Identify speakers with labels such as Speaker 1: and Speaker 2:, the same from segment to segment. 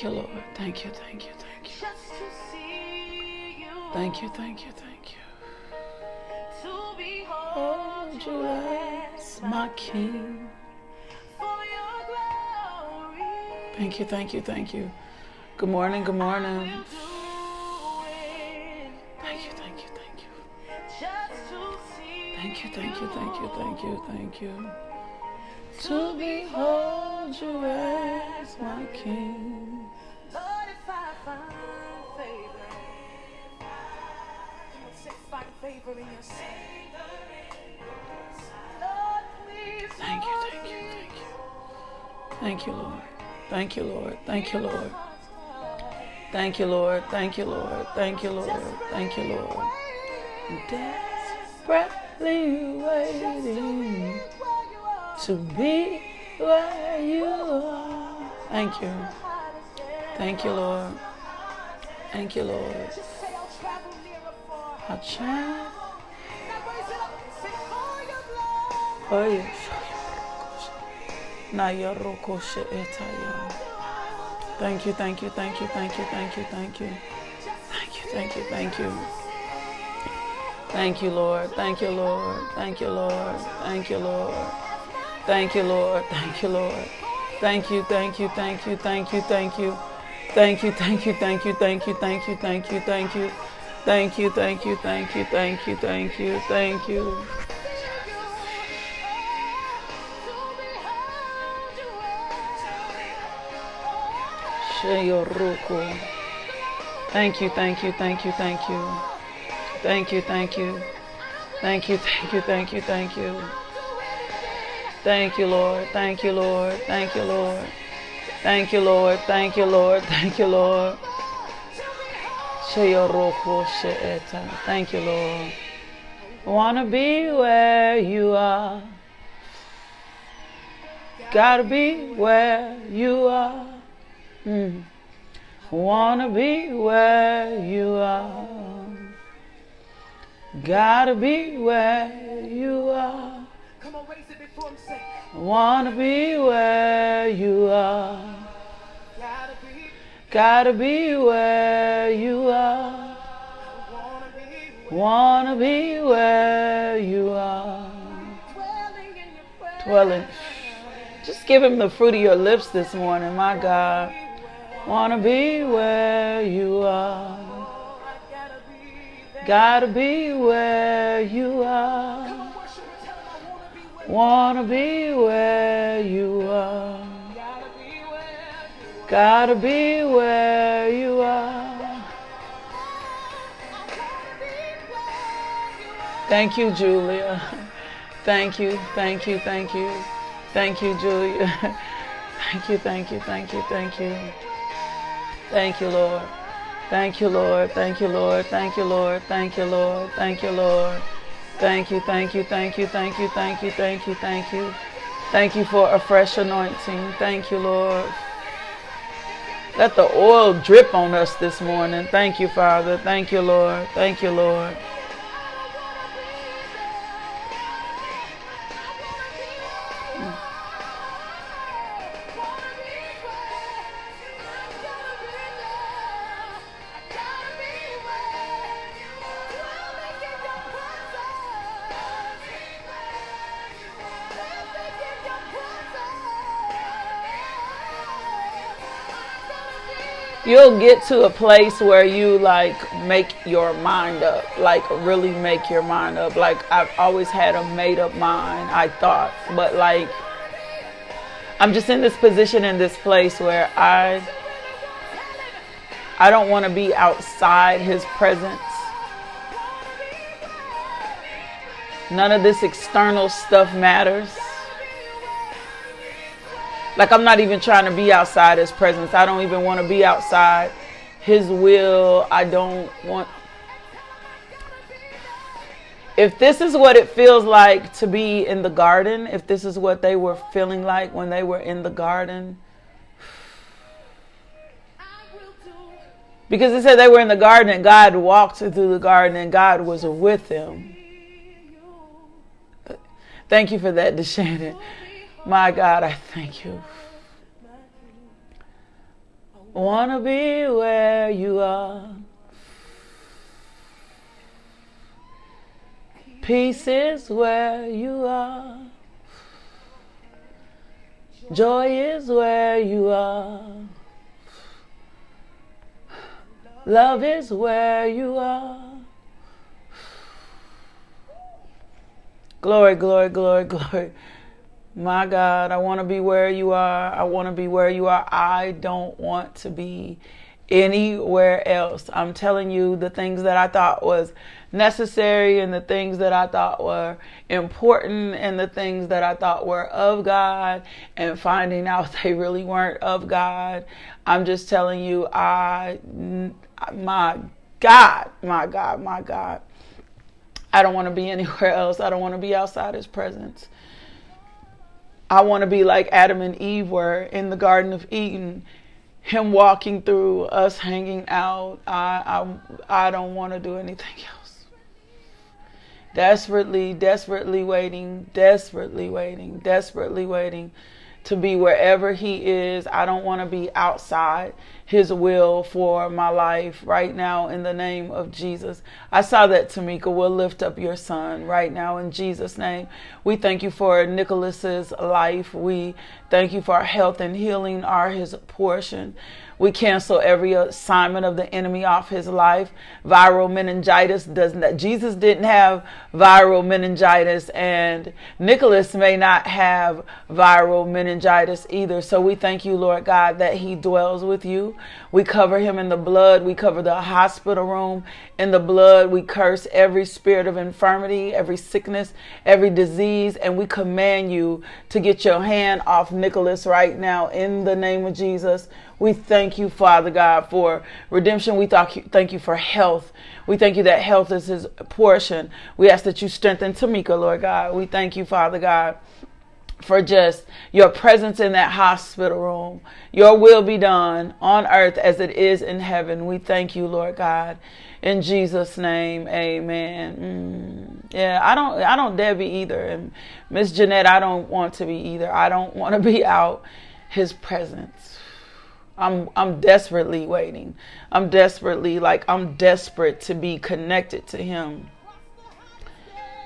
Speaker 1: Thank you, Lord. Thank you, thank you, thank you. Thank you, thank you, thank you. You as my King. Thank you, thank you, thank you. Good morning, good morning. Thank you, thank you, thank you. Thank you, thank you, thank you, thank you, thank you. To behold you as my King. Thank you, Lord. Thank you, Lord. Thank you, Lord. Thank you, Lord. Thank you, Lord. Thank you, Lord. Desperately waiting to be where you are. Thank you. Thank you, Lord. Thank you, Lord.
Speaker 2: Just say I'll travel near or far.
Speaker 1: I try
Speaker 2: Now raise
Speaker 1: Thank you, thank you, thank you, thank you, thank you, thank you. Thank you, thank you, thank you. Thank you, Lord. Thank you, Lord. Thank you, Lord. Thank you, Lord. Thank you, Lord. Thank you, Lord. Thank you, thank you, thank you, thank you, thank you. Thank you, thank you, thank you, thank you, thank you, thank you, thank you. Thank you, thank you, thank you, thank you, thank you, thank you. Thank you, thank you, thank you, thank you. Thank you, thank you. Thank you, thank you, thank you, thank you. Thank you, Lord. Thank you, Lord. Thank you, Lord. Thank you, Lord. Thank you, Lord. Thank you, Lord. Thank you, Lord. I wanna be where you are. Gotta be where you are. Mm. Wanna be where you are. Gotta be where you are.
Speaker 2: Come on, raise it before. Say,
Speaker 1: Wanna be where you are.
Speaker 2: gotta be,
Speaker 1: Gotta be where you are.
Speaker 2: wanna be
Speaker 1: Wanna be where you are.
Speaker 2: dwelling in your.
Speaker 1: Dwelling. Just give him the fruit of your lips this morning, my God. Wanna be where you are.
Speaker 2: Gotta be
Speaker 1: where you are.
Speaker 2: Wanna be where
Speaker 1: you are.
Speaker 2: Gotta be where you are.
Speaker 1: Thank you, Julia. Thank you, thank you, thank you. Thank you, Julia. Thank you, thank you, thank you, thank you. Thank you, Lord. Thank you, Lord. Thank you, Lord. Thank you, Lord. Thank you, Lord. Thank you, Lord. Thank you, thank you, thank you, thank you, thank you, thank you, thank you. Thank you for a fresh anointing. Thank you, Lord. Let the oil drip on us this morning. Thank you, Father. Thank you, Lord. Thank you, Lord. You'll get to a place where you like make your mind up, like really make your mind up. Like I've always had a made up mind, I thought, but like I'm just in this position in this place where I I don't want to be outside his presence. None of this external stuff matters. Like I'm not even trying to be outside his presence. I don't even want to be outside his will. I don't want If this is what it feels like to be in the garden, if this is what they were feeling like when they were in the garden, because it said they were in the garden and God walked through the garden and God was with them. Thank you for that, Deshannon. My God, I thank you. Wanna be where you are. Peace is where you are. Joy is where you are. Love is where you are. Glory, glory, glory, glory. My God, I want to be where you are. I want to be where you are. I don't want to be anywhere else. I'm telling you the things that I thought was necessary and the things that I thought were important and the things that I thought were of God and finding out they really weren't of God. I'm just telling you I my God, my God, my God. I don't want to be anywhere else. I don't want to be outside his presence. I want to be like Adam and Eve were in the Garden of Eden, him walking through, us hanging out. I I, I don't want to do anything else. Desperately, desperately waiting, desperately waiting, desperately waiting to be wherever he is. I don't want to be outside his will for my life right now in the name of Jesus. I saw that Tamika will lift up your son right now in Jesus' name. We thank you for Nicholas's life. We thank you for health and healing are his portion. We cancel every assignment of the enemy off his life. Viral meningitis doesn't Jesus didn't have viral meningitis and Nicholas may not have viral meningitis either. So we thank you, Lord God, that he dwells with you. We cover him in the blood. We cover the hospital room in the blood. We curse every spirit of infirmity, every sickness, every disease, and we command you to get your hand off Nicholas right now in the name of Jesus. We thank you, Father God, for redemption. We thank you for health. We thank you that health is his portion. We ask that you strengthen Tamika, Lord God. We thank you, Father God for just your presence in that hospital room. Your will be done on earth as it is in heaven. We thank you, Lord God. In Jesus' name, amen. Mm. Yeah, I don't I don't dare be either. And Miss Jeanette, I don't want to be either. I don't want to be out his presence. I'm I'm desperately waiting. I'm desperately like I'm desperate to be connected to him.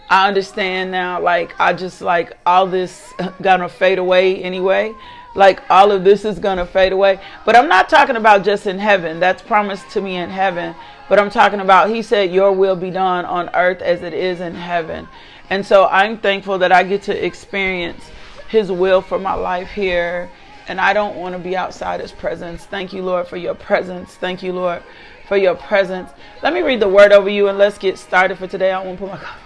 Speaker 1: I understand now like I just like all this gonna fade away anyway. Like all of this is gonna fade away. But I'm not talking about just in heaven. That's promised to me in heaven. But I'm talking about he said your will be done on earth as it is in heaven. And so I'm thankful that I get to experience his will for my life here and I don't want to be outside his presence. Thank you, Lord, for your presence. Thank you, Lord, for your presence. Let me read the word over you and let's get started for today. I want to put my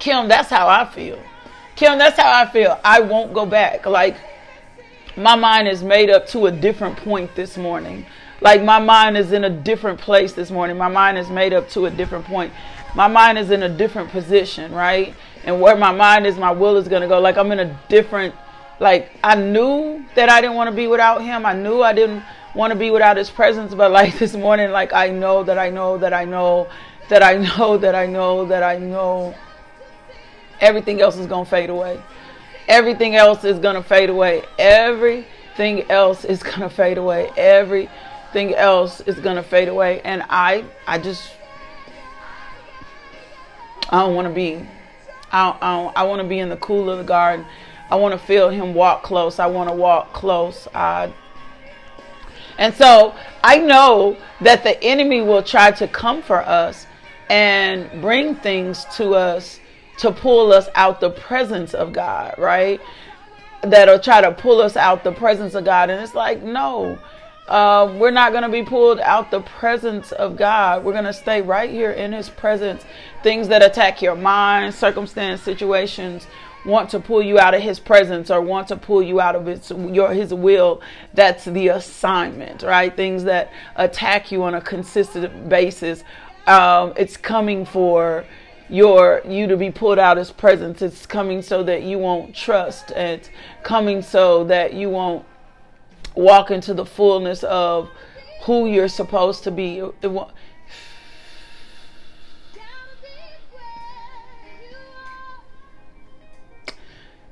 Speaker 1: Kim, that's how I feel. Kim, that's how I feel. I won't go back. Like, my mind is made up to a different point this morning. Like, my mind is in a different place this morning. My mind is made up to a different point. My mind is in a different position, right? and where my mind is, my will is going to go. Like I'm in a different, like I knew that I didn't want to be without him. I knew I didn't want to be without his presence. But like this morning, like I know that I know that I know that I know that I know that I know everything else is going to fade away. Everything else is going to fade away. Everything else is going to fade away. Everything else is going to fade away. And I, I just, I don't want to be I, I, I want to be in the cool of the garden. I want to feel him walk close. I want to walk close. I, and so I know that the enemy will try to come for us and bring things to us to pull us out the presence of God, right? That'll try to pull us out the presence of God. And it's like, no, uh, we're not going to be pulled out the presence of God. We're going to stay right here in His presence. Things that attack your mind, circumstance, situations want to pull you out of His presence or want to pull you out of His your His will. That's the assignment, right? Things that attack you on a consistent basis. Um, it's coming for your you to be pulled out his presence. It's coming so that you won't trust. It's coming so that you won't walk into the fullness of who you're supposed to be. It,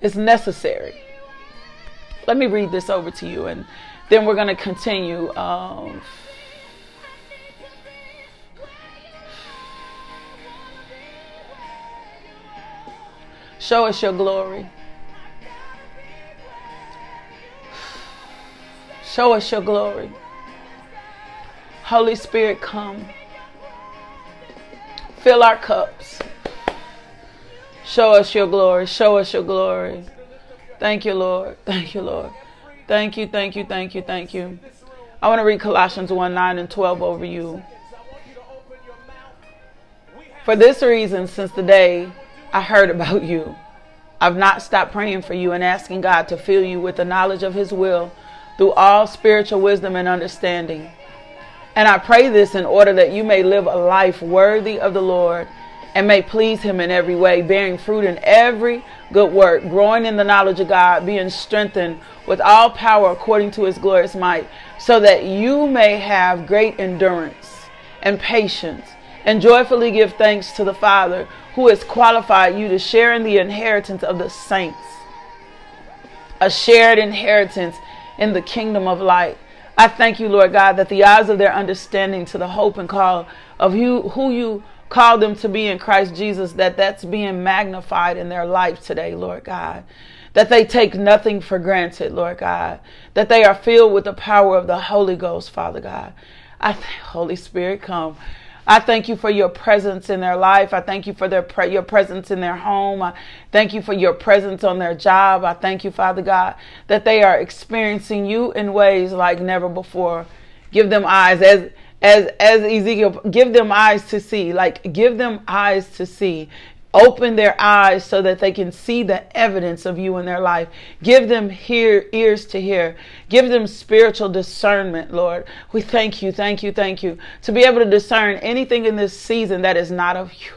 Speaker 1: it's necessary. Let me read this over to you and then we're going to continue um, show us your glory. Show us your glory. Holy Spirit, come. Fill our cups. Show us your glory. Show us your glory. Thank you, Lord. Thank you, Lord. Thank you, thank you, thank you, thank you. I want to read Colossians 1 9 and 12 over you. For this reason, since the day I heard about you, I've not stopped praying for you and asking God to fill you with the knowledge of His will through all spiritual wisdom and understanding. And I pray this in order that you may live a life worthy of the Lord and may please Him in every way, bearing fruit in every good work, growing in the knowledge of God, being strengthened with all power according to His glorious might, so that you may have great endurance and patience, and joyfully give thanks to the Father who has qualified you to share in the inheritance of the saints, a shared inheritance in the kingdom of light. I thank you, Lord God, that the eyes of their understanding to the hope and call of you, who you call them to be in Christ Jesus, that that's being magnified in their life today, Lord God. That they take nothing for granted, Lord God. That they are filled with the power of the Holy Ghost, Father God. I Holy Spirit, come. I thank you for your presence in their life. I thank you for their pre- your presence in their home. I thank you for your presence on their job. I thank you, Father God, that they are experiencing you in ways like never before. Give them eyes as as as Ezekiel, give them eyes to see. Like give them eyes to see. Open their eyes so that they can see the evidence of you in their life. Give them hear, ears to hear. Give them spiritual discernment, Lord. We thank you, thank you, thank you. To be able to discern anything in this season that is not of you.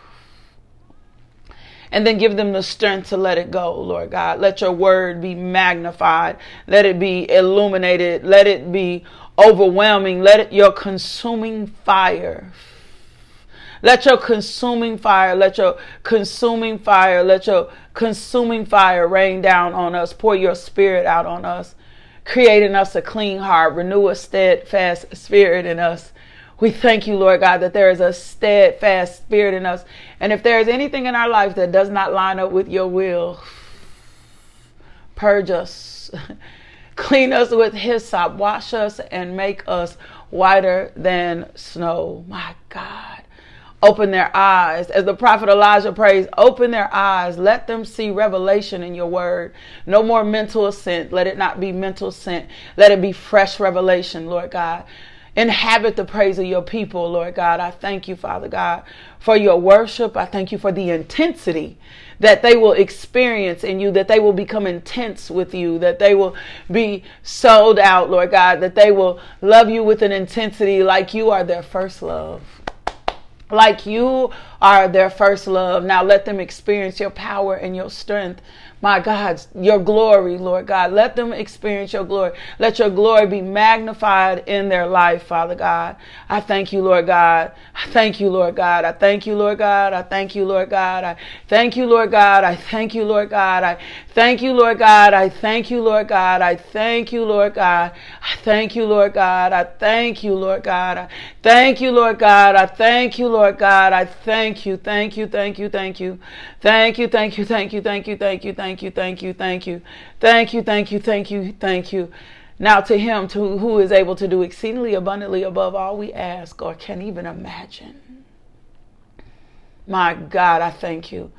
Speaker 1: And then give them the strength to let it go, Lord God. Let your word be magnified. Let it be illuminated. Let it be overwhelming. Let it your consuming fire let your consuming fire, let your consuming fire, let your consuming fire rain down on us. Pour your spirit out on us. Create in us a clean heart. Renew a steadfast spirit in us. We thank you, Lord God, that there is a steadfast spirit in us. And if there is anything in our life that does not line up with your will, purge us. Clean us with hyssop. Wash us and make us whiter than snow. My God open their eyes. As the prophet Elijah prays, open their eyes. Let them see revelation in your word. No more mental assent. Let it not be mental assent. Let it be fresh revelation, Lord God. Inhabit the praise of your people, Lord God. I thank you, Father God, for your worship. I thank you for the intensity that they will experience in you, that they will become intense with you, that they will be sold out, Lord God, that they will love you with an intensity like you are their first love like you are their first love. Now let them experience your power and your strength. My God, your glory, Lord God. Let them experience your glory. Let your glory be magnified in their life, Father God. I thank you, Lord God. I thank you, Lord God. I thank you, Lord God. I thank you, Lord God. I thank you, Lord God. I thank you, Lord God. I Thank you, Lord God. I thank you, Lord God. I thank you, Lord God. I thank you, Lord God. I thank you, Lord God. I thank you, Lord God. I thank you, Lord God. I thank you. Thank you, thank you, thank you. Thank you, thank you, thank you, thank you, thank you, thank you, thank you, thank you. Thank you, thank you, thank you, thank you. Now to him to who is able to do exceedingly abundantly above all we ask or can even imagine. My God, I thank you.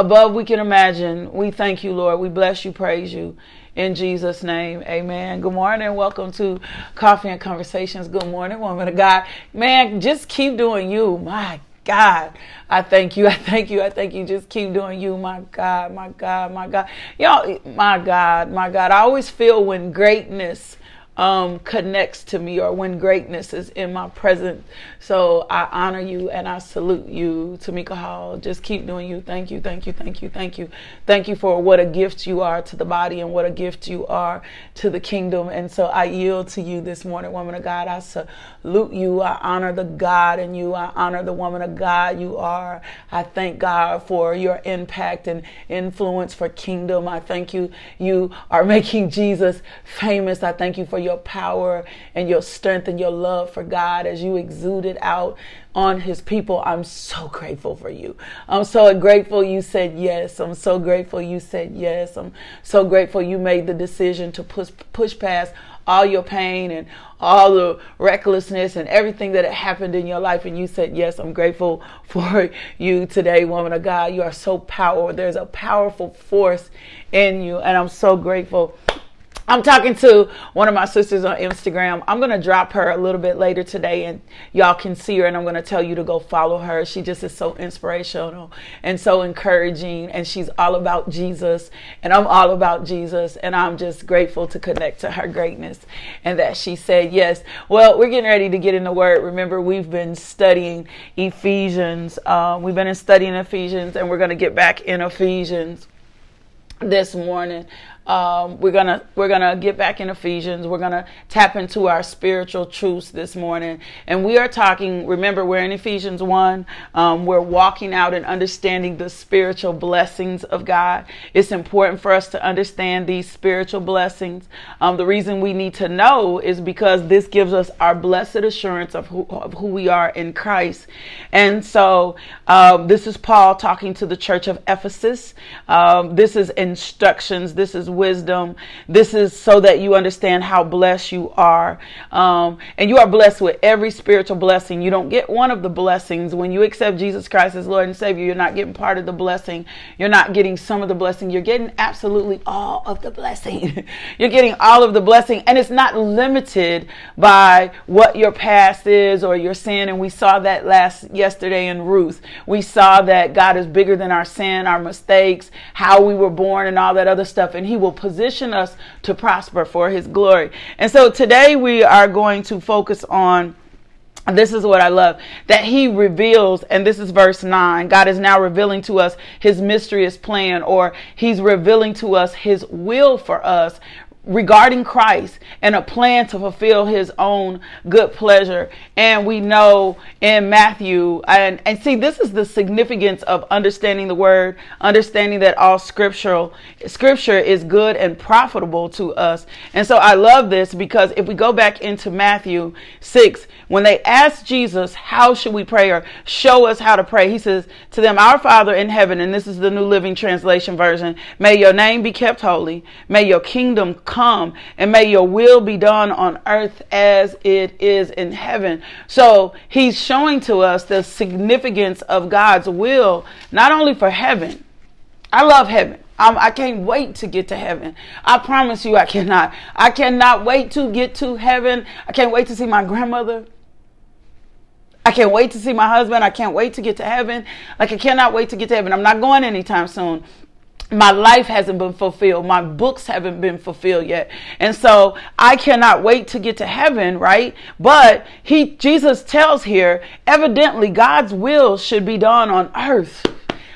Speaker 1: Above we can imagine. We thank you, Lord. We bless you, praise you. In Jesus' name, amen. Good morning. Welcome to Coffee and Conversations. Good morning, woman of God. Man, just keep doing you. My God, I thank you. I thank you. I thank you. Just keep doing you. My God, my God, my God. Y'all, my God, my God. I always feel when greatness um, connects to me or when greatness is in my presence. So I honor you and I salute you, Tamika Hall. Just keep doing you. Thank you, thank you, thank you, thank you. Thank you for what a gift you are to the body and what a gift you are to the kingdom. And so I yield to you this morning, woman of God. I salute you. I honor the God in you. I honor the woman of God you are. I thank God for your impact and influence for kingdom. I thank you. You are making Jesus famous. I thank you for your power and your strength and your love for God as you exude it out on his people. I'm so grateful for you. I'm so grateful you said yes. I'm so grateful you said yes. I'm so grateful you made the decision to push push past all your pain and all the recklessness and everything that had happened in your life and you said yes i'm grateful for you today woman of god you are so powerful there's a powerful force in you and i'm so grateful I'm talking to one of my sisters on Instagram. I'm going to drop her a little bit later today and y'all can see her and I'm going to tell you to go follow her. She just is so inspirational and so encouraging and she's all about Jesus and I'm all about Jesus and I'm just grateful to connect to her greatness and that she said yes. Well, we're getting ready to get in the word. Remember, we've been studying Ephesians. Um, we've been studying Ephesians and we're going to get back in Ephesians this morning. Um, we're gonna we're gonna get back in Ephesians. We're gonna tap into our spiritual truths this morning, and we are talking. Remember, we're in Ephesians one. Um, we're walking out and understanding the spiritual blessings of God. It's important for us to understand these spiritual blessings. Um, the reason we need to know is because this gives us our blessed assurance of who, of who we are in Christ. And so, um, this is Paul talking to the church of Ephesus. Um, this is instructions. This is wisdom. This is so that you understand how blessed you are. Um, and you are blessed with every spiritual blessing. You don't get one of the blessings. When you accept Jesus Christ as Lord and Savior, you're not getting part of the blessing. You're not getting some of the blessing. You're getting absolutely all of the blessing. you're getting all of the blessing. And it's not limited by what your past is or your sin. And we saw that last yesterday in Ruth. We saw that God is bigger than our sin, our mistakes, how we were born, and all that other stuff. And He will position us to prosper for his glory. And so today we are going to focus on this is what I love that he reveals, and this is verse 9. God is now revealing to us his mysterious plan, or he's revealing to us his will for us regarding Christ and a plan to fulfill his own good pleasure. And we know in Matthew, and, and see, this is the significance of understanding the word, understanding that all scriptural scripture is good and profitable to us. And so I love this because if we go back into Matthew 6, when they asked Jesus, how should we pray or show us how to pray? He says to them, our Father in heaven, and this is the New Living Translation version, may your name be kept holy. May your kingdom come and may your will be done on earth as it is in heaven. So he's showing to us the significance of God's will, not only for heaven. I love heaven. I'm, I can not wait to get to heaven. I promise you, I cannot. I cannot wait to get to heaven. I can't wait to see my grandmother. I can't wait to see my husband. I can't wait to get to heaven. Like, I cannot wait to get to heaven. I'm not going anytime soon my life hasn't been fulfilled. My books haven't been fulfilled yet. And so I cannot wait to get to heaven, right? But he, Jesus tells here, evidently God's will should be done on earth.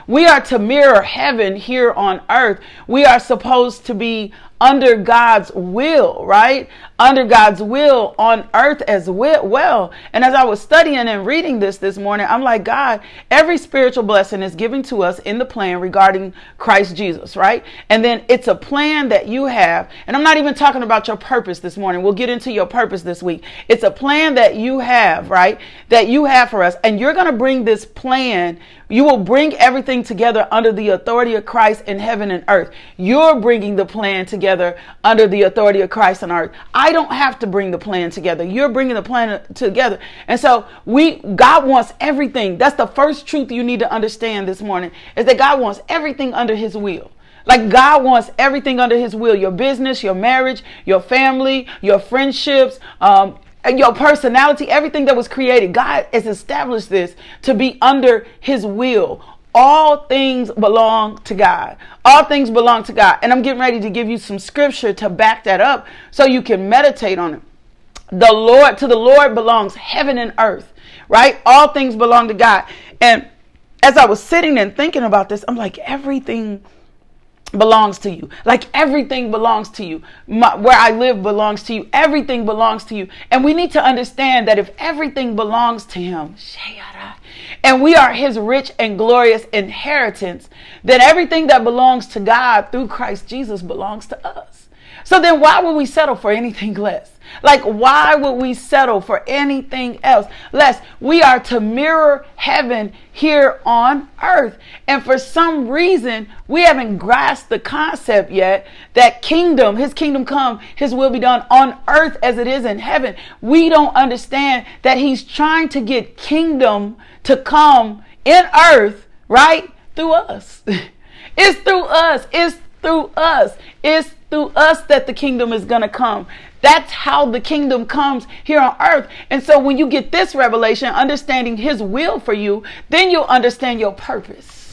Speaker 1: We are to mirror heaven here on earth. We are supposed to be under God's will, right? Under God's will on earth as well. And as I was studying and reading this this morning, I'm like, God, every spiritual blessing is given to us in the plan regarding Christ Jesus, right? And then it's a plan that you have. And I'm not even talking about your purpose this morning. We'll get into your purpose this week. It's a plan that you have, right? That you have for us. And you're going to bring this plan you will bring everything together under the authority of Christ in heaven and earth. You're bringing the plan together under the authority of Christ on earth. I don't have to bring the plan together. You're bringing the plan together. And so we, God wants everything. That's the first truth you need to understand this morning is that God wants everything under his will. Like God wants everything under His will your business, your marriage, your family, your friendships, um, your personality, everything that was created. God has established this to be under his will all things belong to God. All things belong to God. And I'm getting ready to give you some scripture to back that up so you can meditate on it. The Lord, to the Lord belongs heaven and earth, right? All things belong to God. And as I was sitting and thinking about this, I'm like, everything belongs to you. Like everything belongs to you. My, where I live belongs to you. Everything belongs to you. And we need to understand that if everything belongs to Him, and we are His rich and glorious inheritance, then everything that belongs to God through Christ Jesus belongs to us. So then why would we settle for anything less? Like, why would we settle for anything else? Less, we are to mirror heaven here on earth. And for some reason, we haven't grasped the concept yet that kingdom, his kingdom come, his will be done on earth as it is in heaven. We don't understand that he's trying to get kingdom to come in earth, right? Through us. it's through us. It's through us. It's through us that the kingdom is going to come. That's how the kingdom comes here on earth. And so when you get this revelation, understanding his will for you, then you'll understand your purpose.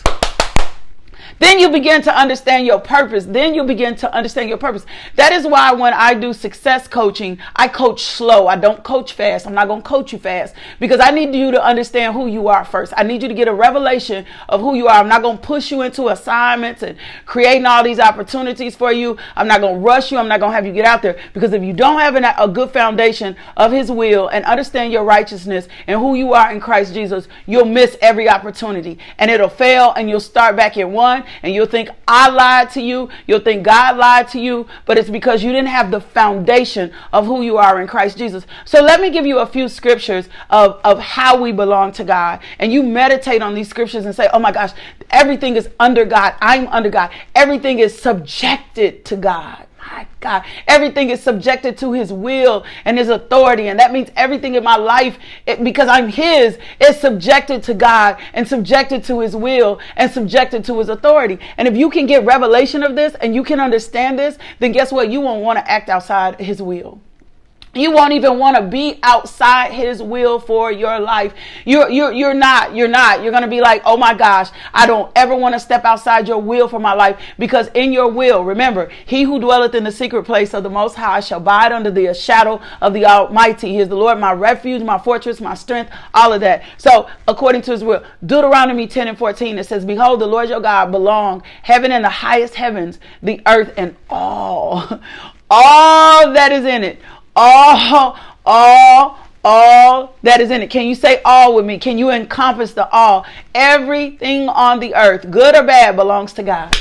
Speaker 1: Then you begin to understand your purpose. Then you begin to understand your purpose. That is why when I do success coaching, I coach slow. I don't coach fast. I'm not going to coach you fast because I need you to understand who you are first. I need you to get a revelation of who you are. I'm not going to push you into assignments and creating all these opportunities for you. I'm not going to rush you. I'm not going to have you get out there because if you don't have an, a good foundation of his will and understand your righteousness and who you are in Christ Jesus, you'll miss every opportunity and it'll fail and you'll start back at one and you'll think I lied to you. You'll think God lied to you, but it's because you didn't have the foundation of who you are in Christ Jesus. So let me give you a few scriptures of, of how we belong to God. And you meditate on these scriptures and say, oh my gosh, everything is under God. I'm under God. Everything is subjected to God my God, everything is subjected to his will and his authority. And that means everything in my life, it, because I'm his, is subjected to God and subjected to his will and subjected to his authority. And if you can get revelation of this and you can understand this, then guess what? You won't want to act outside his will. You won't even want to be outside his will for your life. You're, you're, you're not, you're not. You're going to be like, oh my gosh, I don't ever want to step outside your will for my life because in your will, remember, he who dwelleth in the secret place of the Most High shall abide under the shadow of the Almighty. He is the Lord, my refuge, my fortress, my strength, all of that. So according to his will, Deuteronomy 10 and 14, it says, behold, the Lord your God belong heaven and the highest heavens, the earth and all, all that is in it all, all, all that is in it. Can you say all with me? Can you encompass the all? Everything on the earth, good or bad, belongs to God.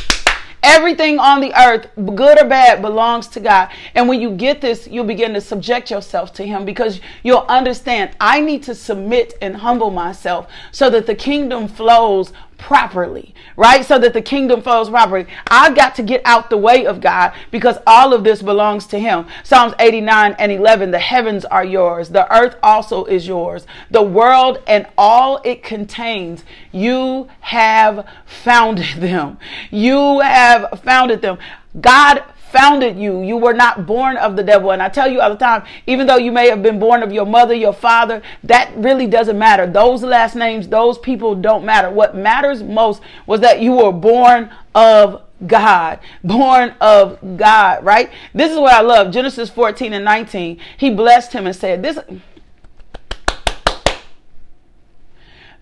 Speaker 1: Everything on the earth, good or bad, belongs to God. And when you get this, you'll begin to subject yourself to Him because you'll understand I need to submit and humble myself so that the kingdom flows properly, right? So that the kingdom flows properly. I've got to get out the way of God because all of this belongs to Him. Psalms 89 and 11 The heavens are yours, the earth also is yours, the world and all it contains. You have founded them. You have founded them. God founded you. You were not born of the devil. And I tell you all the time, even though you may have been born of your mother, your father, that really doesn't matter. Those last names, those people don't matter. What matters most was that you were born of God, born of God, right? This is what I love. Genesis 14 and 19. He blessed him and said, This.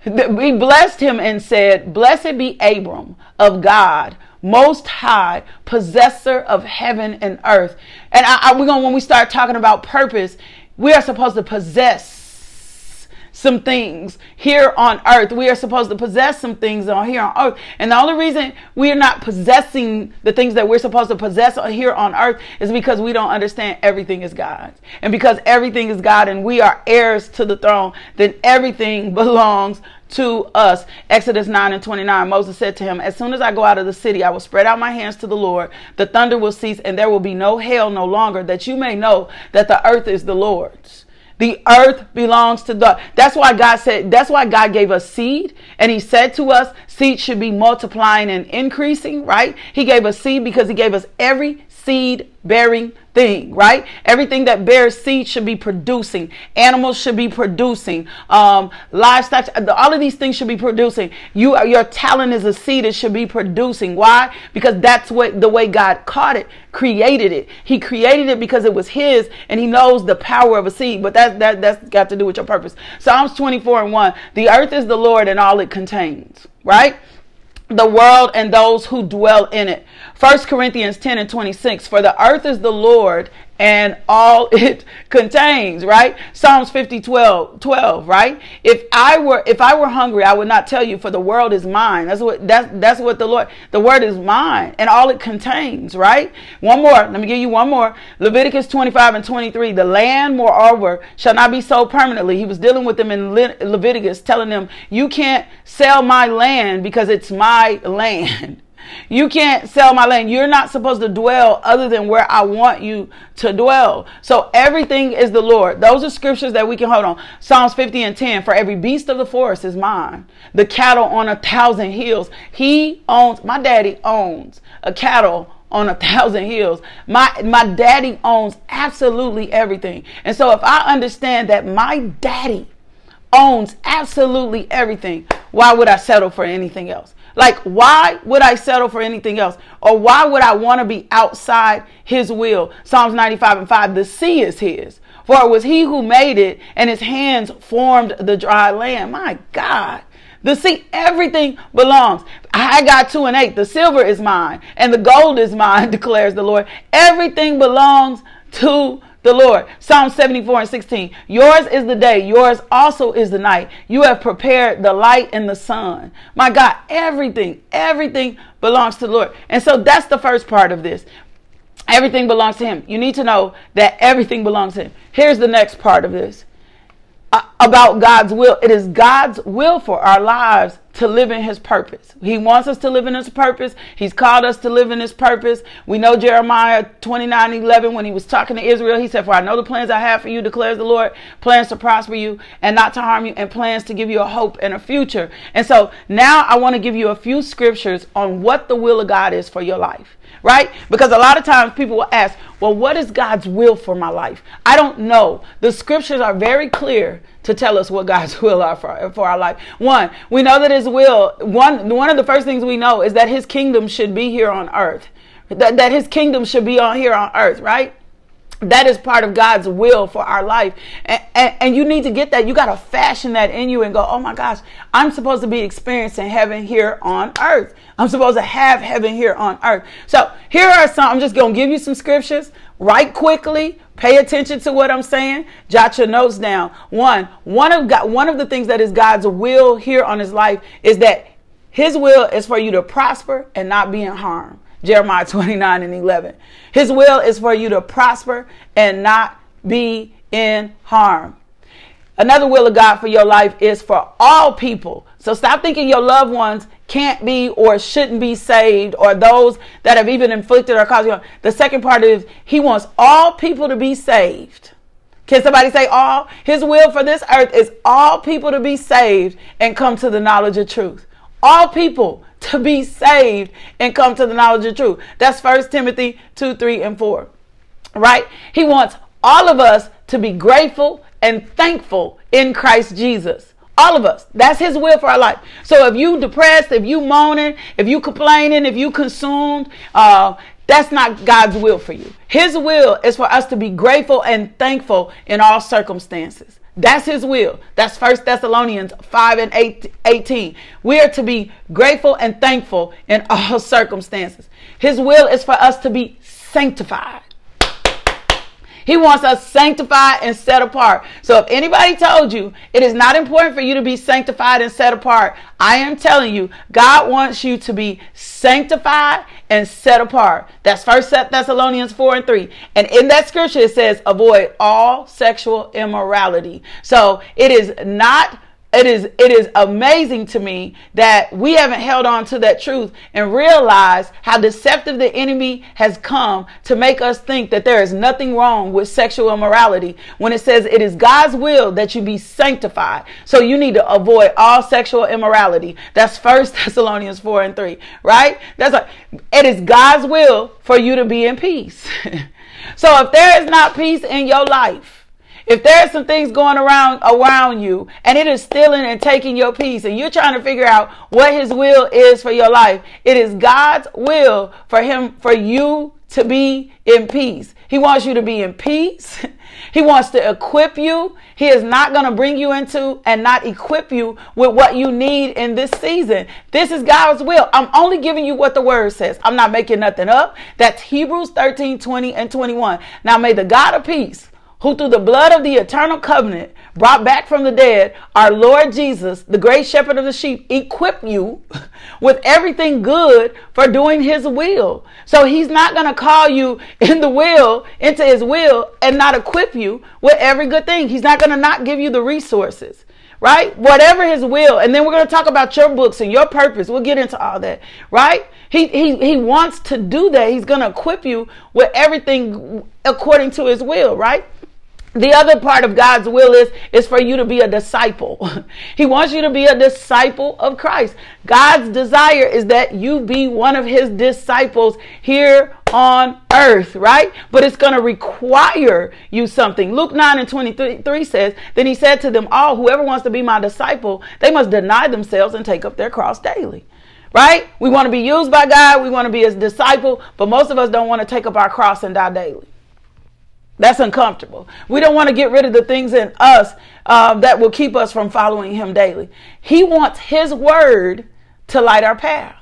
Speaker 1: He blessed him and said, Blessed be Abram of God most high, possessor of heaven and earth. And I, I, we're going when we start talking about purpose, we are supposed to possess some things here on earth. We are supposed to possess some things on here on earth. And the only reason we are not possessing the things that we're supposed to possess here on earth is because we don't understand everything is God's. And because everything is God and we are heirs to the throne, then everything belongs to us. Exodus 9 and 29. Moses said to him, As soon as I go out of the city, I will spread out my hands to the Lord. The thunder will cease, and there will be no hail no longer, that you may know that the earth is the Lord's. The earth belongs to God. That's why God said, that's why God gave us seed. And he said to us, seed should be multiplying and increasing, right? He gave us seed because he gave us every seed bearing thing, right? Everything that bears seed should be producing. Animals should be producing. Um, livestock, all of these things should be producing. You, your talent is a seed. It should be producing. Why? Because that's what the way God caught it, created it. He created it because it was His, and He knows the power of a seed. But that that that's got to do with your purpose. Psalms 24 and 1. The earth is the Lord and all it contains. Right? The world and those who dwell in it. 1 Corinthians 10 and 26. For the earth is the Lord and all it contains, right? Psalms 50, 12, 12, right? If I were, if I were hungry, I would not tell you for the world is mine. That's what, that's, that's what the Lord, the word is mine and all it contains, right? One more. Let me give you one more. Leviticus 25 and 23. The land, moreover, shall not be sold permanently. He was dealing with them in Le- Leviticus, telling them, you can't sell my land because it's my land. You can't sell my land. You're not supposed to dwell other than where I want you to dwell. So everything is the Lord. Those are scriptures that we can hold on. Psalms 50 and 10. For every beast of the forest is mine. The cattle on a thousand hills. He owns, my daddy owns a cattle on a thousand hills. My my daddy owns absolutely everything. And so if I understand that my daddy owns absolutely everything, why would I settle for anything else? Like, why would I settle for anything else? Or why would I want to be outside his will? Psalms 95 and 5 The sea is his, for it was he who made it, and his hands formed the dry land. My God. The sea, everything belongs. Haggai two and eight. The silver is mine, and the gold is mine, declares the Lord. Everything belongs to the Lord. Psalm 74 and 16. Yours is the day, yours also is the night. You have prepared the light and the sun. My God, everything, everything belongs to the Lord. And so that's the first part of this. Everything belongs to Him. You need to know that everything belongs to Him. Here's the next part of this uh, about God's will. It is God's will for our lives to live in his purpose. He wants us to live in his purpose. He's called us to live in his purpose. We know Jeremiah 29 11 when he was talking to Israel, he said, For I know the plans I have for you, declares the Lord, plans to prosper you and not to harm you, and plans to give you a hope and a future. And so now I want to give you a few scriptures on what the will of God is for your life right? Because a lot of times people will ask, well, what is God's will for my life? I don't know. The scriptures are very clear to tell us what God's will are for, for our life. One, we know that his will, one, one of the first things we know is that his kingdom should be here on earth. That, that his kingdom should be on here on earth, right? that is part of God's will for our life. And, and, and, you need to get that. You got to fashion that in you and go, oh my gosh, I'm supposed to be experiencing heaven here on earth. I'm supposed to have heaven here on earth. So here are some, I'm just going to give you some scriptures. Write quickly. Pay attention to what I'm saying. Jot your notes down. One, one of God, one of the things that is God's will here on his life is that his will is for you to prosper and not be in harm. Jeremiah 29 and 11. His will is for you to prosper and not be in harm. Another will of God for your life is for all people. So stop thinking your loved ones can't be or shouldn't be saved or those that have even inflicted or caused you. The second part is he wants all people to be saved. Can somebody say all? His will for this earth is all people to be saved and come to the knowledge of truth. All people to be saved and come to the knowledge of truth. That's First Timothy 2, 3, and 4. Right? He wants all of us to be grateful and thankful in Christ Jesus. All of us. That's his will for our life. So if you depressed, if you moaning, if you complaining, if you consumed, uh, that's not God's will for you. His will is for us to be grateful and thankful in all circumstances. That's his will. That's First Thessalonians 5 and 8, 18. We are to be grateful and thankful in all circumstances. His will is for us to be sanctified. He wants us sanctified and set apart. So if anybody told you it is not important for you to be sanctified and set apart, I am telling you, God wants you to be sanctified and set apart. That's First Thessalonians 4 and 3. And in that scripture, it says, avoid all sexual immorality. So it is not it is it is amazing to me that we haven't held on to that truth and realized how deceptive the enemy has come to make us think that there is nothing wrong with sexual immorality when it says it is God's will that you be sanctified. So you need to avoid all sexual immorality. That's first Thessalonians 4 and 3, right? That's like it is God's will for you to be in peace. so if there is not peace in your life, if there's some things going around around you and it is stealing and taking your peace and you're trying to figure out what his will is for your life, it is God's will for him for you to be in peace. He wants you to be in peace. He wants to equip you. He is not going to bring you into and not equip you with what you need in this season. This is God's will. I'm only giving you what the word says. I'm not making nothing up. That's Hebrews 13, 20 and 21. Now may the God of peace who through the blood of the eternal covenant brought back from the dead our Lord Jesus, the great shepherd of the sheep, equip you with everything good for doing his will. So he's not going to call you in the will, into his will, and not equip you with every good thing. He's not going to not give you the resources. Right? Whatever his will. And then we're going to talk about your books and your purpose. We'll get into all that. Right? He, he, he wants to do that. He's going to equip you with everything according to his will. Right? The other part of God's will is is for you to be a disciple. he wants you to be a disciple of Christ. God's desire is that you be one of his disciples here on earth, right? But it's going to require you something. Luke 9 and 23 says, Then he said to them all, Whoever wants to be my disciple, they must deny themselves and take up their cross daily. Right? We want to be used by God. We want to be his disciple, but most of us don't want to take up our cross and die daily. That's uncomfortable. We don't want to get rid of the things in us uh, that will keep us from following Him daily. He wants His word to light our path.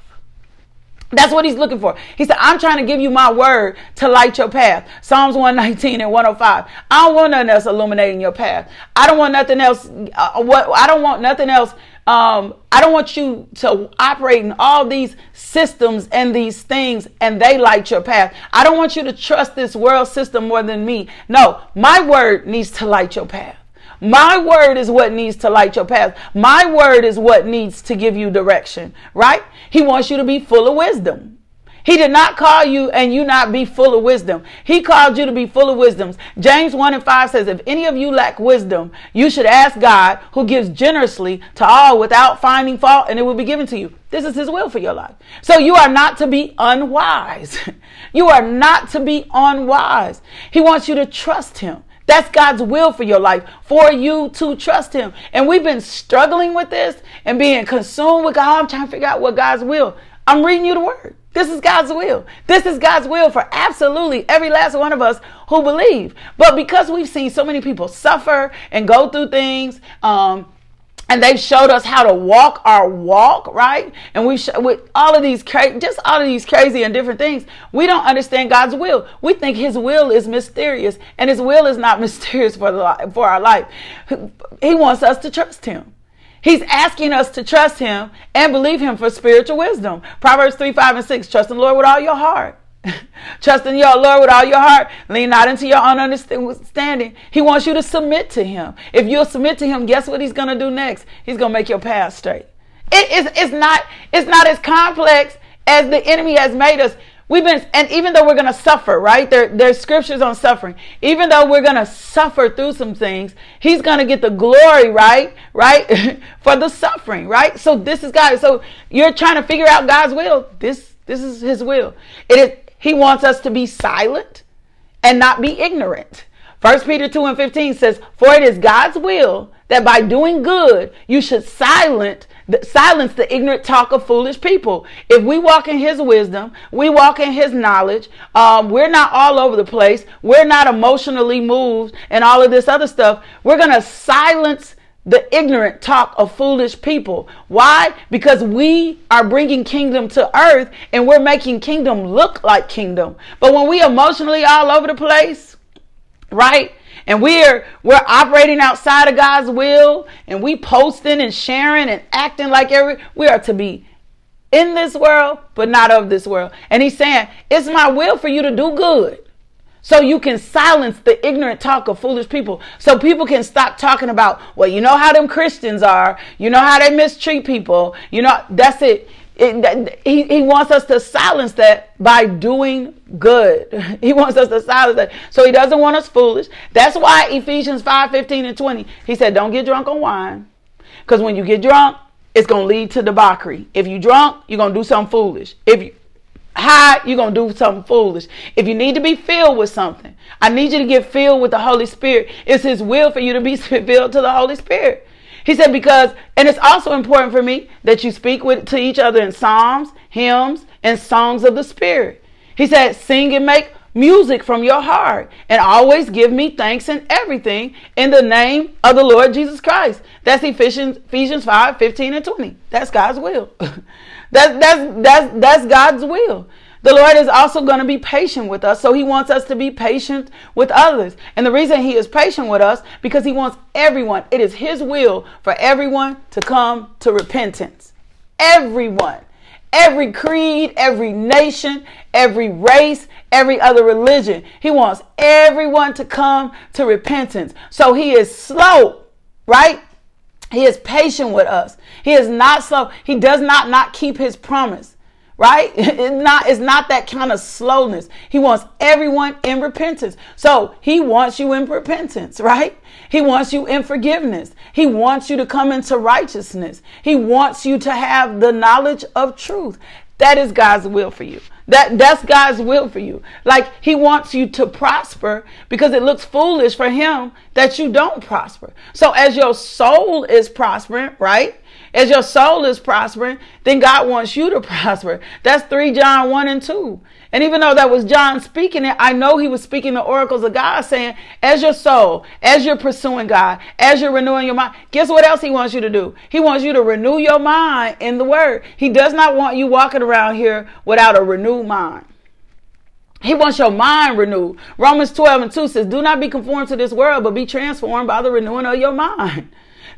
Speaker 1: That's what he's looking for. He said, I'm trying to give you my word to light your path. Psalms 119 and 105. I don't want nothing else illuminating your path. I don't want nothing else. Uh, what I don't want nothing else um, I don't want you to operate in all these systems and these things and they light your path. I don't want you to trust this world system more than me. No, my word needs to light your path. My word is what needs to light your path. My word is what needs to give you direction, right? He wants you to be full of wisdom. He did not call you and you not be full of wisdom. He called you to be full of wisdom. James 1 and 5 says, If any of you lack wisdom, you should ask God, who gives generously to all without finding fault, and it will be given to you. This is His will for your life. So you are not to be unwise. you are not to be unwise. He wants you to trust Him. That's God's will for your life, for you to trust Him. And we've been struggling with this and being consumed with God. I'm trying to figure out what God's will. I'm reading you the word. This is God's will. This is God's will for absolutely every last one of us who believe. But because we've seen so many people suffer and go through things, um, and they've showed us how to walk our walk, right? And we sh- with all of these cra- just all of these crazy and different things, we don't understand God's will. We think His will is mysterious, and His will is not mysterious for the for our life. He wants us to trust Him. He's asking us to trust him and believe him for spiritual wisdom. Proverbs 3, 5, and 6. Trust in the Lord with all your heart. trust in your Lord with all your heart. Lean not into your own understanding. He wants you to submit to him. If you'll submit to him, guess what he's going to do next? He's going to make your path straight. It is, it's, not, it's not as complex as the enemy has made us. We've been, and even though we're going to suffer, right? There, there's scriptures on suffering. Even though we're going to suffer through some things, He's going to get the glory, right? Right? For the suffering, right? So this is God. So you're trying to figure out God's will. This, this is His will. It is, He wants us to be silent and not be ignorant. First Peter 2 and 15 says, For it is God's will that by doing good you should silence silence the ignorant talk of foolish people. If we walk in His wisdom, we walk in His knowledge. Um, we're not all over the place. We're not emotionally moved and all of this other stuff. We're gonna silence the ignorant talk of foolish people. Why? Because we are bringing kingdom to earth and we're making kingdom look like kingdom. But when we emotionally all over the place, right? and we're we're operating outside of God's will and we posting and sharing and acting like every we are to be in this world but not of this world. And he's saying, "It's my will for you to do good." so you can silence the ignorant talk of foolish people so people can stop talking about well you know how them christians are you know how they mistreat people you know that's it, it he, he wants us to silence that by doing good he wants us to silence that so he doesn't want us foolish that's why ephesians 5 15 and 20 he said don't get drunk on wine because when you get drunk it's going to lead to debauchery if you drunk you're going to do something foolish if you high, you're going to do something foolish. If you need to be filled with something, I need you to get filled with the Holy Spirit. It's His will for you to be filled to the Holy Spirit. He said, because, and it's also important for me that you speak with to each other in psalms, hymns, and songs of the Spirit. He said, sing and make music from your heart and always give me thanks in everything in the name of the Lord Jesus Christ. That's Ephesians, Ephesians 5, 15 and 20. That's God's will. That's that's that's that's God's will. The Lord is also going to be patient with us. So he wants us to be patient with others. And the reason he is patient with us because he wants everyone. It is his will for everyone to come to repentance. Everyone. Every creed, every nation, every race, every other religion. He wants everyone to come to repentance. So he is slow, right? He is patient with us. He is not slow. He does not not keep his promise. Right? It's not, it's not that kind of slowness. He wants everyone in repentance. So he wants you in repentance, right? He wants you in forgiveness. He wants you to come into righteousness. He wants you to have the knowledge of truth. That is God's will for you. That that's God's will for you. Like he wants you to prosper because it looks foolish for him that you don't prosper. So as your soul is prospering, right? As your soul is prospering, then God wants you to prosper. That's 3 John 1 and 2. And even though that was John speaking it, I know he was speaking the oracles of God saying, as your soul, as you're pursuing God, as you're renewing your mind, guess what else he wants you to do? He wants you to renew your mind in the word. He does not want you walking around here without a renewed mind. He wants your mind renewed. Romans 12 and 2 says, Do not be conformed to this world, but be transformed by the renewing of your mind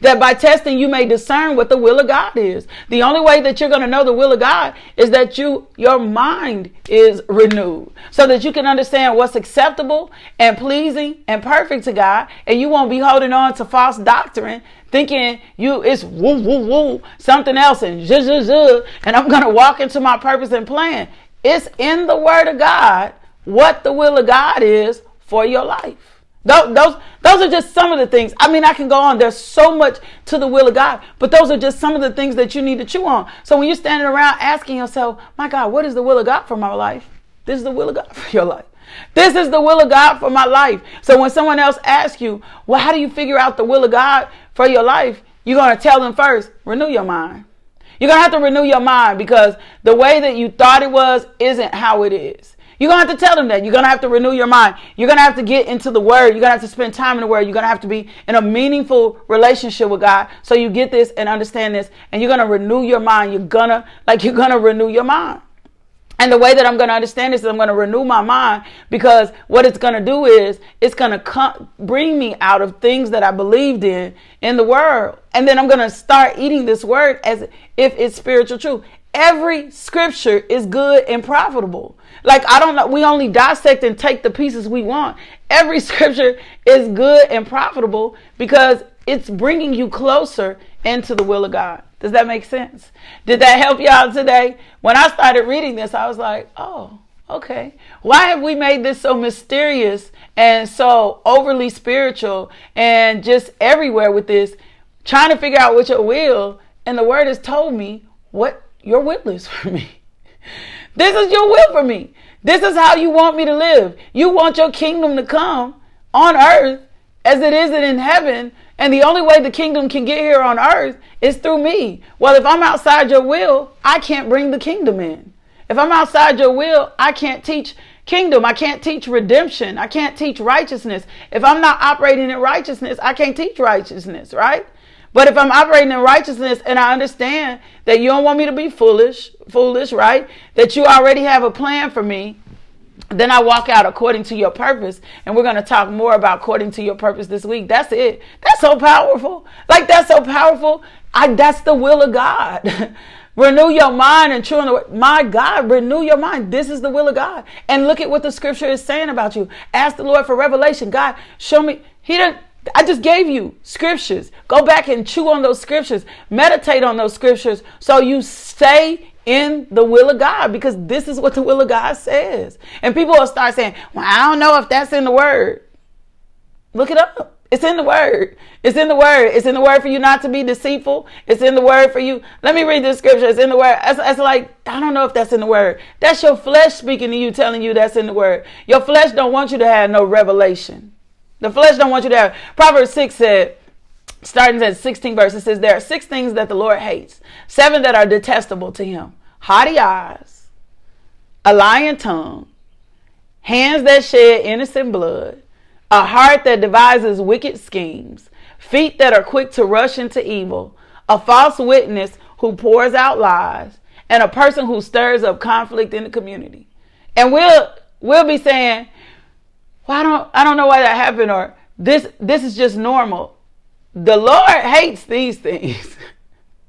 Speaker 1: that by testing you may discern what the will of God is. The only way that you're going to know the will of God is that you your mind is renewed so that you can understand what's acceptable and pleasing and perfect to God and you won't be holding on to false doctrine thinking you it's woo woo woo something else and zh, zh, zh, and I'm going to walk into my purpose and plan. It's in the word of God what the will of God is for your life. Those, those, those are just some of the things. I mean, I can go on. There's so much to the will of God, but those are just some of the things that you need to chew on. So when you're standing around asking yourself, my God, what is the will of God for my life? This is the will of God for your life. This is the will of God for my life. So when someone else asks you, well, how do you figure out the will of God for your life? You're going to tell them first, renew your mind. You're going to have to renew your mind because the way that you thought it was isn't how it is. You're going to have to tell them that. You're going to have to renew your mind. You're going to have to get into the word. You're going to have to spend time in the word. You're going to have to be in a meaningful relationship with God so you get this and understand this. And you're going to renew your mind. You're going to, like, you're going to renew your mind. And the way that I'm going to understand this is I'm going to renew my mind because what it's going to do is it's going to come, bring me out of things that I believed in in the world. And then I'm going to start eating this word as if it's spiritual truth. Every scripture is good and profitable. Like, I don't know, we only dissect and take the pieces we want. Every scripture is good and profitable because it's bringing you closer into the will of God. Does that make sense? Did that help y'all today? When I started reading this, I was like, oh, okay. Why have we made this so mysterious and so overly spiritual and just everywhere with this, trying to figure out what your will? And the word has told me what your will is for me. This is your will for me. This is how you want me to live. You want your kingdom to come on earth as it is in heaven. And the only way the kingdom can get here on earth is through me. Well, if I'm outside your will, I can't bring the kingdom in. If I'm outside your will, I can't teach kingdom. I can't teach redemption. I can't teach righteousness. If I'm not operating in righteousness, I can't teach righteousness, right? But if I'm operating in righteousness and I understand that you don't want me to be foolish, foolish, right? That you already have a plan for me, then I walk out according to your purpose. And we're going to talk more about according to your purpose this week. That's it. That's so powerful. Like that's so powerful. I that's the will of God. Renew your mind and true in the. My God, renew your mind. This is the will of God. And look at what the scripture is saying about you. Ask the Lord for revelation. God, show me. He didn't. I just gave you scriptures. Go back and chew on those scriptures. Meditate on those scriptures so you stay in the will of God because this is what the will of God says. And people will start saying, Well, I don't know if that's in the word. Look it up. It's in the word. It's in the word. It's in the word for you not to be deceitful. It's in the word for you. Let me read this scripture. It's in the word. It's, it's like, I don't know if that's in the word. That's your flesh speaking to you, telling you that's in the word. Your flesh don't want you to have no revelation. The flesh don't want you there. Proverbs 6 said, starting at 16 verses, says, There are six things that the Lord hates, seven that are detestable to him haughty eyes, a lying tongue, hands that shed innocent blood, a heart that devises wicked schemes, feet that are quick to rush into evil, a false witness who pours out lies, and a person who stirs up conflict in the community. And we'll we'll be saying, well, I don't I don't know why that happened, or this this is just normal. The Lord hates these things.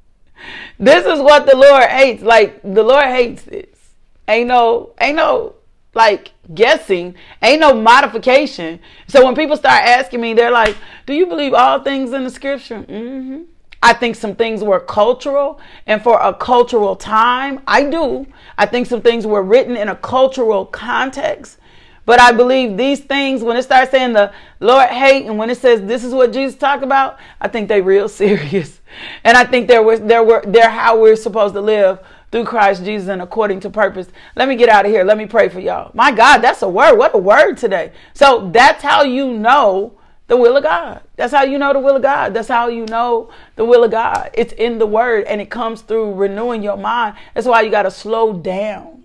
Speaker 1: this is what the Lord hates. Like the Lord hates this. Ain't no ain't no like guessing. Ain't no modification. So when people start asking me, they're like, "Do you believe all things in the scripture?" Mm-hmm. I think some things were cultural and for a cultural time. I do. I think some things were written in a cultural context. But I believe these things, when it starts saying the Lord hate, and when it says this is what Jesus talked about, I think they real serious. And I think they're, they're, they're how we're supposed to live through Christ Jesus and according to purpose. Let me get out of here. Let me pray for y'all. My God, that's a word. What a word today. So that's how you know the will of God. That's how you know the will of God. That's how you know the will of God. It's in the word and it comes through renewing your mind. That's why you got to slow down.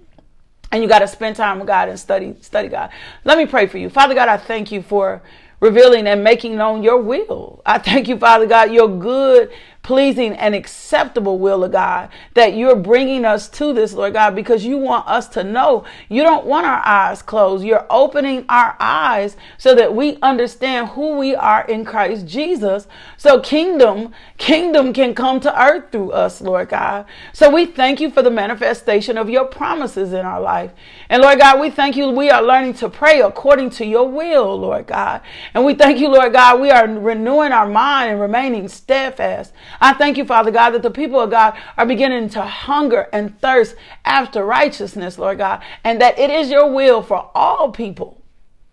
Speaker 1: And you got to spend time with God and study study God. Let me pray for you. Father God, I thank you for revealing and making known your will. I thank you, Father God, your good pleasing and acceptable will of God that you're bringing us to this, Lord God, because you want us to know you don't want our eyes closed. You're opening our eyes so that we understand who we are in Christ Jesus. So kingdom, kingdom can come to earth through us, Lord God. So we thank you for the manifestation of your promises in our life. And Lord God, we thank you. We are learning to pray according to your will, Lord God. And we thank you, Lord God, we are renewing our mind and remaining steadfast. I thank you, Father God, that the people of God are beginning to hunger and thirst after righteousness, Lord God, and that it is your will for all people.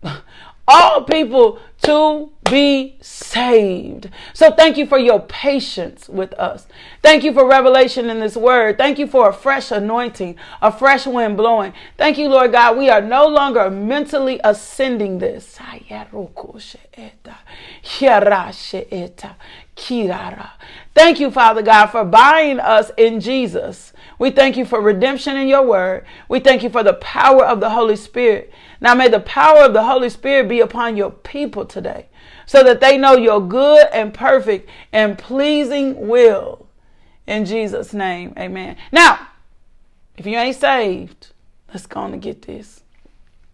Speaker 1: All people to be saved. So thank you for your patience with us. Thank you for revelation in this word. Thank you for a fresh anointing, a fresh wind blowing. Thank you, Lord God. We are no longer mentally ascending this. Thank you, Father God, for buying us in Jesus. We thank you for redemption in your word. We thank you for the power of the Holy Spirit. Now may the power of the Holy Spirit be upon your people today so that they know your good and perfect and pleasing will. In Jesus' name, amen. Now, if you ain't saved, let's go on and get this.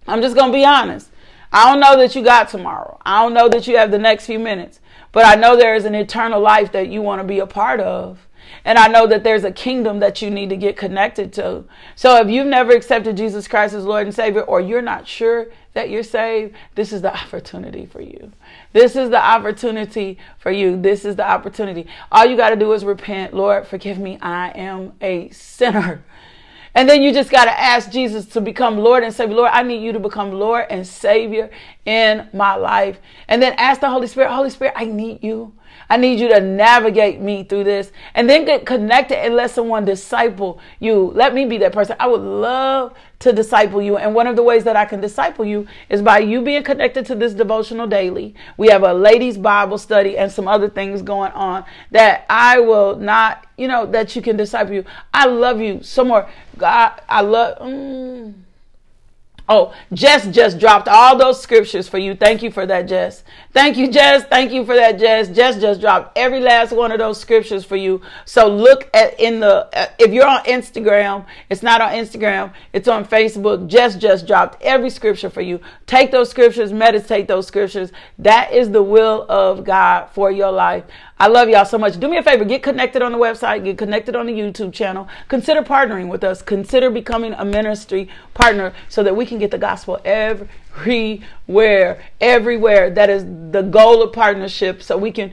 Speaker 1: I'm just going to be honest. I don't know that you got tomorrow. I don't know that you have the next few minutes. But I know there is an eternal life that you want to be a part of. And I know that there's a kingdom that you need to get connected to. So if you've never accepted Jesus Christ as Lord and Savior, or you're not sure that you're saved, this is the opportunity for you. This is the opportunity for you. This is the opportunity. All you got to do is repent. Lord, forgive me. I am a sinner. And then you just got to ask Jesus to become Lord and Savior. Lord, I need you to become Lord and Savior in my life. And then ask the Holy Spirit, Holy Spirit, I need you. I need you to navigate me through this and then get connected and let someone disciple you. Let me be that person. I would love to disciple you. And one of the ways that I can disciple you is by you being connected to this devotional daily. We have a ladies Bible study and some other things going on that I will not, you know, that you can disciple you. I love you so more. God, I love. Mm. Oh, Jess just dropped all those scriptures for you. Thank you for that, Jess. Thank you, Jess. Thank you for that, Jess. Jess just dropped every last one of those scriptures for you. So look at in the, uh, if you're on Instagram, it's not on Instagram, it's on Facebook. Jess just dropped every scripture for you. Take those scriptures, meditate those scriptures. That is the will of God for your life. I love y'all so much. Do me a favor, get connected on the website, get connected on the YouTube channel. Consider partnering with us. Consider becoming a ministry partner so that we can get the gospel everywhere, everywhere. That is the goal of partnership so we can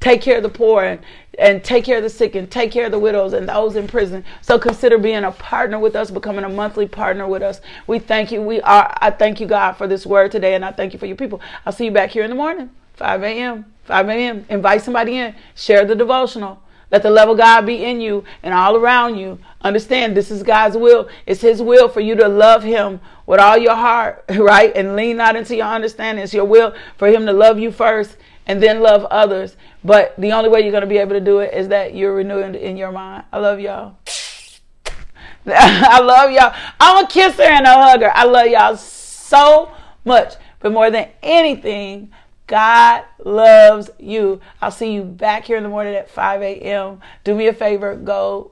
Speaker 1: take care of the poor and, and take care of the sick and take care of the widows and those in prison. So consider being a partner with us, becoming a monthly partner with us. We thank you. We are I thank you, God, for this word today, and I thank you for your people. I'll see you back here in the morning, 5 a.m. 5 a.m. Invite somebody in. Share the devotional. Let the love of God be in you and all around you. Understand this is God's will. It's His will for you to love Him with all your heart, right? And lean not into your understanding. It's your will for Him to love you first and then love others. But the only way you're going to be able to do it is that you're renewing in your mind. I love y'all. I love y'all. I'm a kisser and a hugger. I love y'all so much. But more than anything, God loves you. I'll see you back here in the morning at 5 a.m. Do me a favor, go